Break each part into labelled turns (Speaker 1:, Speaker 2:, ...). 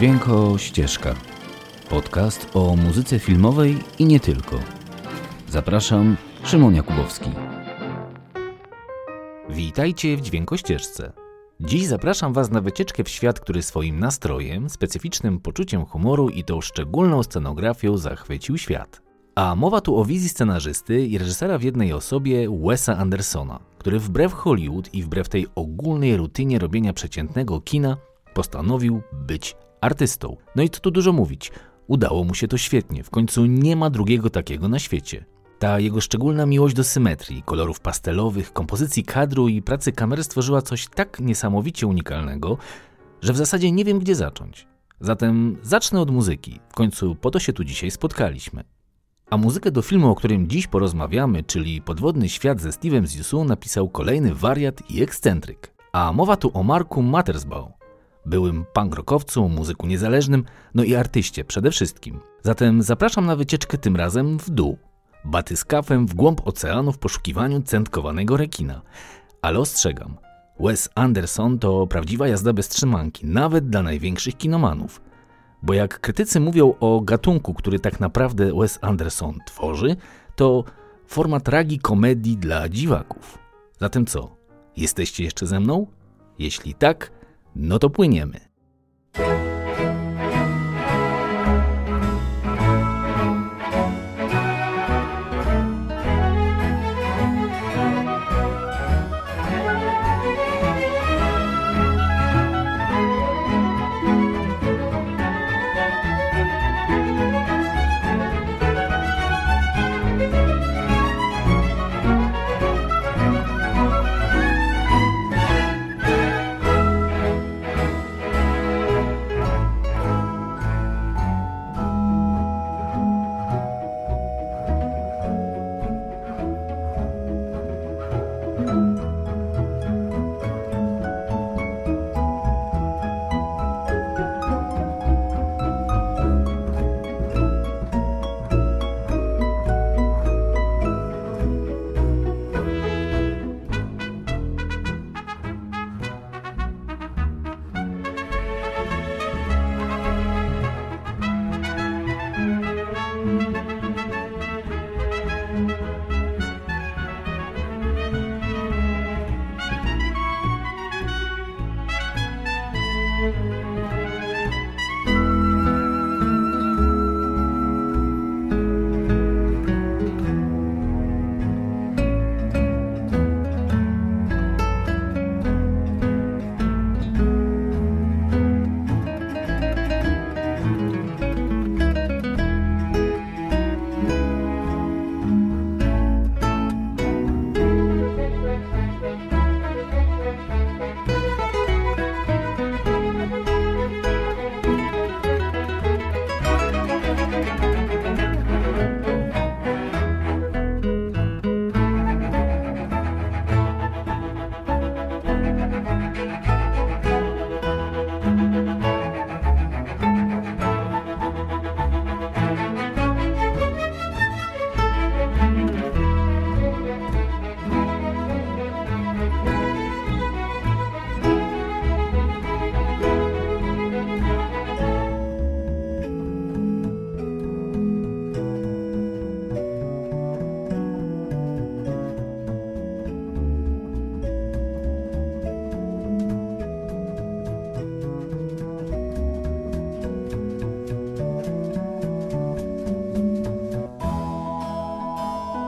Speaker 1: Dźwięko Ścieżka. Podcast o muzyce filmowej i nie tylko. Zapraszam, Szymon Jakubowski. Witajcie w Dźwięko Ścieżce. Dziś zapraszam Was na wycieczkę w świat, który swoim nastrojem, specyficznym poczuciem humoru i tą szczególną scenografią zachwycił świat. A mowa tu o wizji scenarzysty i reżysera w jednej osobie Wesa Andersona, który wbrew Hollywood i wbrew tej ogólnej rutynie robienia przeciętnego kina postanowił być artystą. No i co tu dużo mówić, udało mu się to świetnie, w końcu nie ma drugiego takiego na świecie. Ta jego szczególna miłość do symetrii, kolorów pastelowych, kompozycji kadru i pracy kamery stworzyła coś tak niesamowicie unikalnego, że w zasadzie nie wiem gdzie zacząć. Zatem zacznę od muzyki, w końcu po to się tu dzisiaj spotkaliśmy. A muzykę do filmu, o którym dziś porozmawiamy, czyli Podwodny świat ze Steve'em Zissou, napisał kolejny wariat i ekscentryk. A mowa tu o Marku Mattersbau, byłym pangrokowcu, muzyku niezależnym, no i artyście przede wszystkim. Zatem zapraszam na wycieczkę tym razem w dół. Batyskafem w głąb oceanu w poszukiwaniu centkowanego rekina. Ale ostrzegam, Wes Anderson to prawdziwa jazda bez trzymanki, nawet dla największych kinomanów – bo jak krytycy mówią o gatunku, który tak naprawdę Wes Anderson tworzy, to forma tragi komedii dla dziwaków. Zatem co? Jesteście jeszcze ze mną? Jeśli tak, no to płyniemy.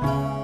Speaker 1: Música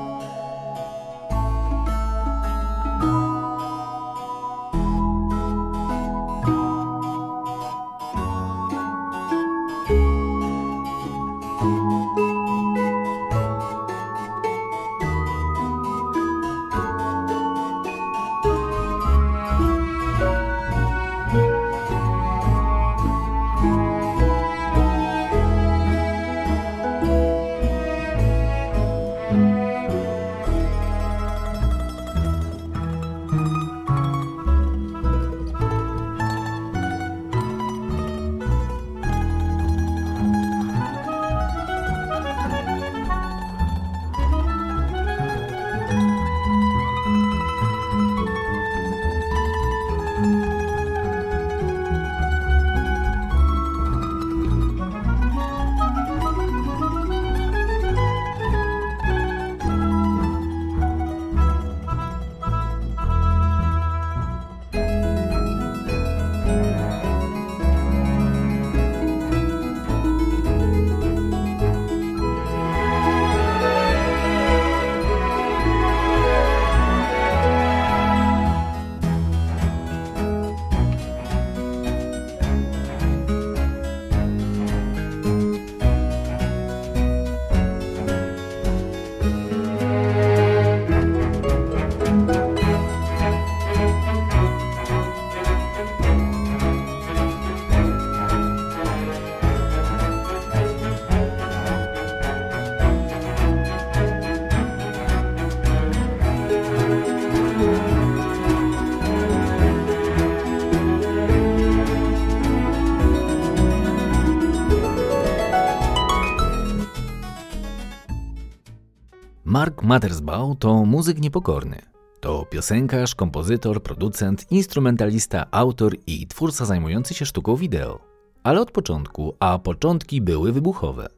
Speaker 1: Mark Mattersbaum to muzyk niepokorny. To piosenkarz, kompozytor, producent, instrumentalista, autor i twórca zajmujący się sztuką wideo. Ale od początku, a początki były wybuchowe.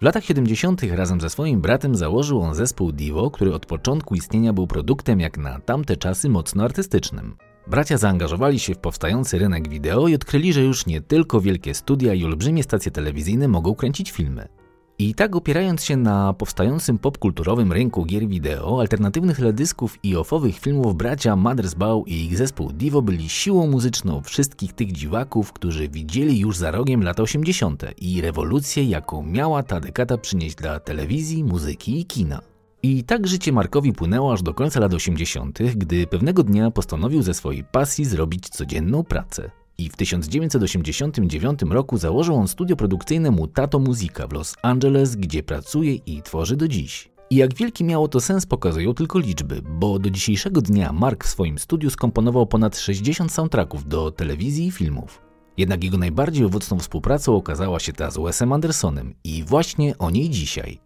Speaker 1: W latach 70. razem ze swoim bratem założył on zespół Divo, który od początku istnienia był produktem jak na tamte czasy mocno artystycznym. Bracia zaangażowali się w powstający rynek wideo i odkryli, że już nie tylko wielkie studia i olbrzymie stacje telewizyjne mogą kręcić filmy. I tak opierając się na powstającym popkulturowym rynku gier wideo, alternatywnych teledysków i ofowych filmów bracia Mothersbaugh i ich zespół Divo byli siłą muzyczną wszystkich tych dziwaków, którzy widzieli już za rogiem lata 80. i rewolucję, jaką miała ta dekada przynieść dla telewizji, muzyki i kina. I tak życie Markowi płynęło aż do końca lat 80., gdy pewnego dnia postanowił ze swojej pasji zrobić codzienną pracę. I w 1989 roku założył on studio produkcyjne Mutato Musica w Los Angeles, gdzie pracuje i tworzy do dziś. I jak wielki miało to sens pokazują tylko liczby, bo do dzisiejszego dnia Mark w swoim studiu skomponował ponad 60 soundtracków do telewizji i filmów. Jednak jego najbardziej owocną współpracą okazała się ta z Wesem Andersonem i właśnie o niej dzisiaj.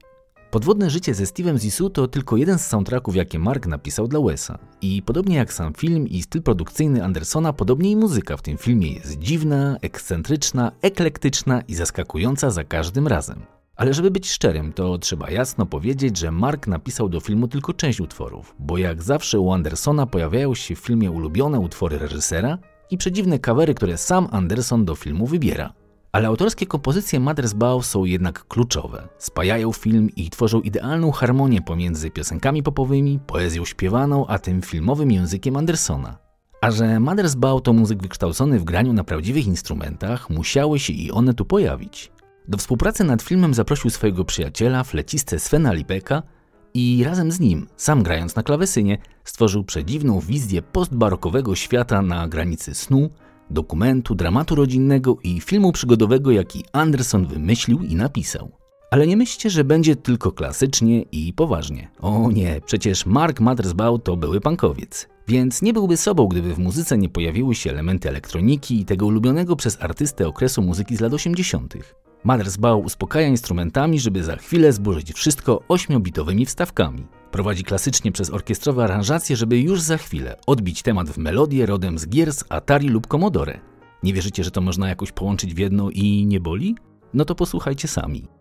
Speaker 1: Podwodne życie ze Steve'em Zissou to tylko jeden z soundtracków, jakie Mark napisał dla Wesa. I podobnie jak sam film i styl produkcyjny Andersona, podobnie i muzyka w tym filmie jest dziwna, ekscentryczna, eklektyczna i zaskakująca za każdym razem. Ale żeby być szczerym, to trzeba jasno powiedzieć, że Mark napisał do filmu tylko część utworów, bo jak zawsze u Andersona pojawiają się w filmie ulubione utwory reżysera i przedziwne kawery, które sam Anderson do filmu wybiera. Ale autorskie kompozycje Mothersbaugh są jednak kluczowe. Spajają film i tworzą idealną harmonię pomiędzy piosenkami popowymi, poezją śpiewaną, a tym filmowym językiem Andersona. A że Mothersbaugh to muzyk wykształcony w graniu na prawdziwych instrumentach, musiały się i one tu pojawić. Do współpracy nad filmem zaprosił swojego przyjaciela, flecistę Svena Lipeka i razem z nim, sam grając na klawesynie, stworzył przedziwną wizję postbarokowego świata na granicy snu, dokumentu, dramatu rodzinnego i filmu przygodowego, jaki Anderson wymyślił i napisał. Ale nie myślcie, że będzie tylko klasycznie i poważnie. O nie, przecież Mark Mothersbaugh to były punkowiec. Więc nie byłby sobą, gdyby w muzyce nie pojawiły się elementy elektroniki i tego ulubionego przez artystę okresu muzyki z lat 80. Mothersbaugh uspokaja instrumentami, żeby za chwilę zburzyć wszystko ośmiobitowymi wstawkami. Prowadzi klasycznie przez orkiestrowe aranżacje, żeby już za chwilę odbić temat w melodię rodem z gier z Atari lub Commodore. Nie wierzycie, że to można jakoś połączyć w jedno i nie boli? No to posłuchajcie sami.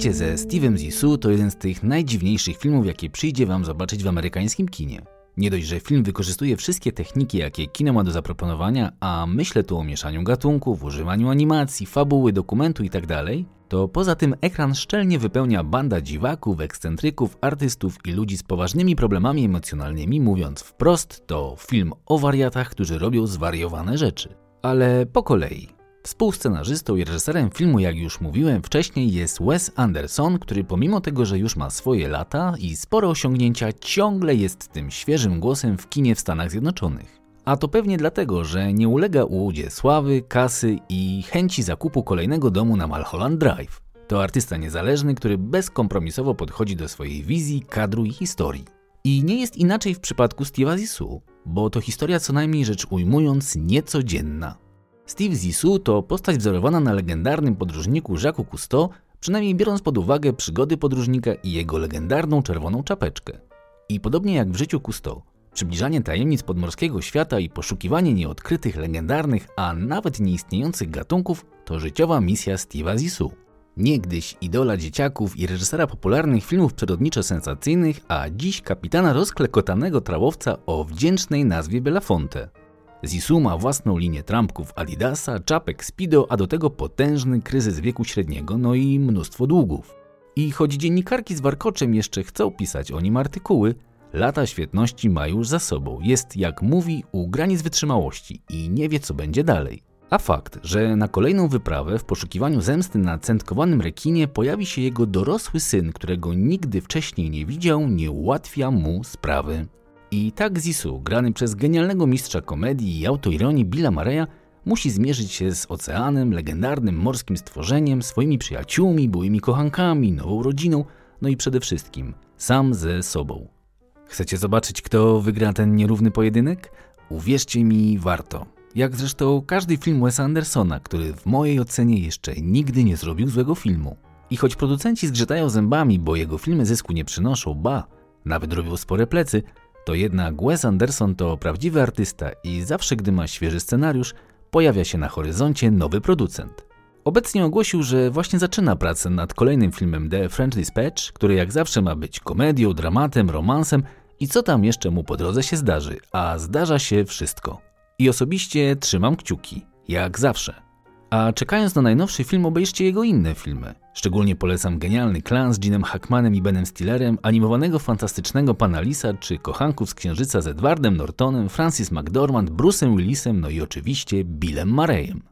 Speaker 1: Życie ze Steve'em Zissou to jeden z tych najdziwniejszych filmów, jakie przyjdzie wam zobaczyć w amerykańskim kinie. Nie dość, że film wykorzystuje wszystkie techniki, jakie kino ma do zaproponowania, a myślę tu o mieszaniu gatunków, używaniu animacji, fabuły, dokumentu itd., tak to poza tym ekran szczelnie wypełnia banda dziwaków, ekscentryków, artystów i ludzi z poważnymi problemami emocjonalnymi, mówiąc wprost, to film o wariatach, którzy robią zwariowane rzeczy. Ale po kolei. Współscenarzystą i reżyserem filmu, jak już mówiłem wcześniej, jest Wes Anderson, który pomimo tego, że już ma swoje lata i spore osiągnięcia, ciągle jest tym świeżym głosem w kinie w Stanach Zjednoczonych. A to pewnie dlatego, że nie ulega ułudzie sławy, kasy i chęci zakupu kolejnego domu na Malholland Drive. To artysta niezależny, który bezkompromisowo podchodzi do swojej wizji, kadru i historii. I nie jest inaczej w przypadku Steve'a Zissou, bo to historia co najmniej rzecz ujmując niecodzienna. Steve Zissou to postać wzorowana na legendarnym podróżniku Jacques Cousteau, przynajmniej biorąc pod uwagę przygody podróżnika i jego legendarną czerwoną czapeczkę. I podobnie jak w życiu Cousteau, przybliżanie tajemnic podmorskiego świata i poszukiwanie nieodkrytych, legendarnych, a nawet nieistniejących gatunków to życiowa misja Steve'a Zissou. Niegdyś idola dzieciaków i reżysera popularnych filmów przyrodniczo-sensacyjnych, a dziś kapitana rozklekotanego trawowca o wdzięcznej nazwie Belafonte. Zissou ma własną linię trampków Adidasa, czapek Speedo, a do tego potężny kryzys wieku średniego, no i mnóstwo długów. I choć dziennikarki z warkoczem jeszcze chcą pisać o nim artykuły, lata świetności ma już za sobą. Jest, jak mówi, u granic wytrzymałości i nie wie, co będzie dalej. A fakt, że na kolejną wyprawę w poszukiwaniu zemsty na centkowanym rekinie pojawi się jego dorosły syn, którego nigdy wcześniej nie widział, nie ułatwia mu sprawy. I tak Zissou, grany przez genialnego mistrza komedii i autoironii Billa Mareya, musi zmierzyć się z oceanem, legendarnym morskim stworzeniem, swoimi przyjaciółmi, byłymi kochankami, nową rodziną, no i przede wszystkim sam ze sobą. Chcecie zobaczyć, kto wygra ten nierówny pojedynek? Uwierzcie mi, warto. Jak zresztą każdy film Wesa Andersona, który w mojej ocenie jeszcze nigdy nie zrobił złego filmu. I choć producenci zgrzytają zębami, bo jego filmy zysku nie przynoszą, ba, nawet robią spore plecy, to jednak Wes Anderson to prawdziwy artysta i zawsze gdy ma świeży scenariusz, pojawia się na horyzoncie nowy producent. Obecnie ogłosił, że właśnie zaczyna pracę nad kolejnym filmem The French Dispatch, który jak zawsze ma być komedią, dramatem, romansem i co tam jeszcze mu po drodze się zdarzy, a zdarza się wszystko. I osobiście trzymam kciuki, jak zawsze. A czekając na najnowszy film, obejrzcie jego inne filmy. Szczególnie polecam genialny klan z Ginem Hackmanem i Benem Stillerem, animowanego fantastycznego Pana Lisa, czy kochanków z Księżyca z Edwardem Nortonem, Francis McDormand, Bruce'em Willisem, no i oczywiście Billem Murrayem.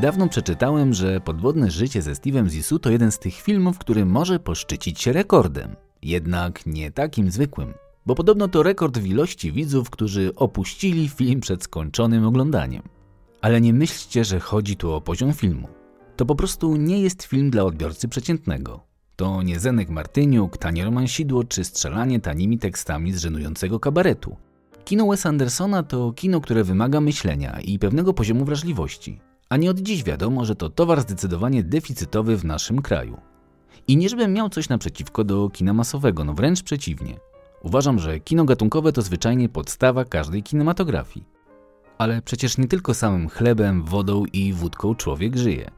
Speaker 1: Niedawno przeczytałem, że Podwodne życie ze Steve'em Zissou to jeden z tych filmów, który może poszczycić się rekordem. Jednak nie takim zwykłym, bo podobno to rekord w ilości widzów, którzy opuścili film przed skończonym oglądaniem. Ale nie myślcie, że chodzi tu o poziom filmu. To po prostu nie jest film dla odbiorcy przeciętnego. To nie Zenek Martyniuk, tanie romansidło czy strzelanie tanimi tekstami z żenującego kabaretu. Kino Wes Andersona to kino, które wymaga myślenia i pewnego poziomu wrażliwości. A nie od dziś wiadomo, że to towar zdecydowanie deficytowy w naszym kraju. I nie żebym miał coś naprzeciwko do kina masowego, no wręcz przeciwnie. Uważam, że kino gatunkowe to zwyczajnie podstawa każdej kinematografii. Ale przecież nie tylko samym chlebem, wodą i wódką człowiek żyje.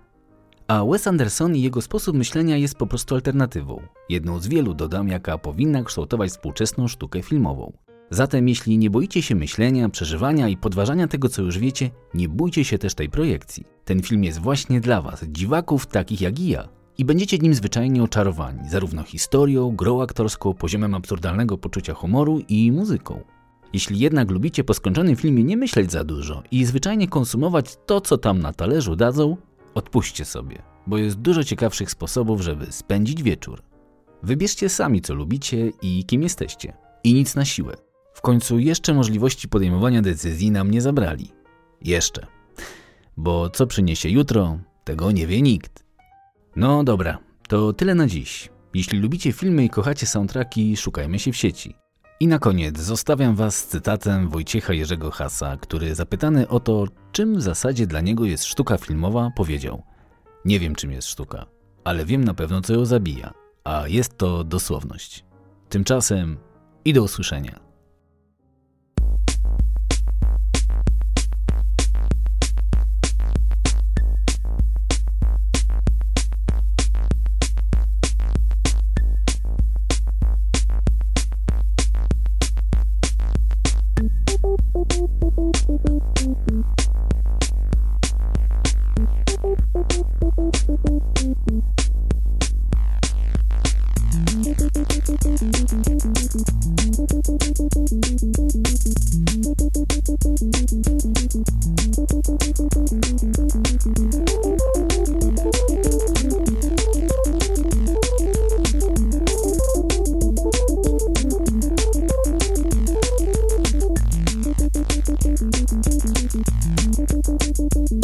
Speaker 1: A Wes Anderson i jego sposób myślenia jest po prostu alternatywą. Jedną z wielu, dodam, jaka powinna kształtować współczesną sztukę filmową. Zatem jeśli nie boicie się myślenia, przeżywania i podważania tego, co już wiecie, nie bójcie się też tej projekcji. Ten film jest właśnie dla Was, dziwaków takich jak i ja. I będziecie nim zwyczajnie oczarowani, zarówno historią, grą aktorską, poziomem absurdalnego poczucia humoru i muzyką. Jeśli jednak lubicie po skończonym filmie nie myśleć za dużo i zwyczajnie konsumować to, co tam na talerzu dadzą, odpuśćcie sobie, bo jest dużo ciekawszych sposobów, żeby spędzić wieczór. Wybierzcie sami, co lubicie i kim jesteście. I nic na siłę. W końcu jeszcze możliwości podejmowania decyzji nam nie zabrali. Jeszcze. Bo co przyniesie jutro, tego nie wie nikt. No dobra, to tyle na dziś. Jeśli lubicie filmy i kochacie soundtracki, szukajmy się w sieci. I na koniec zostawiam Was z cytatem Wojciecha Jerzego Hasa, który zapytany o to, czym w zasadzie dla niego jest sztuka filmowa, powiedział: Nie wiem, czym jest sztuka, ale wiem na pewno, co ją zabija, a jest to dosłowność. Tymczasem i do usłyszenia. Thank you.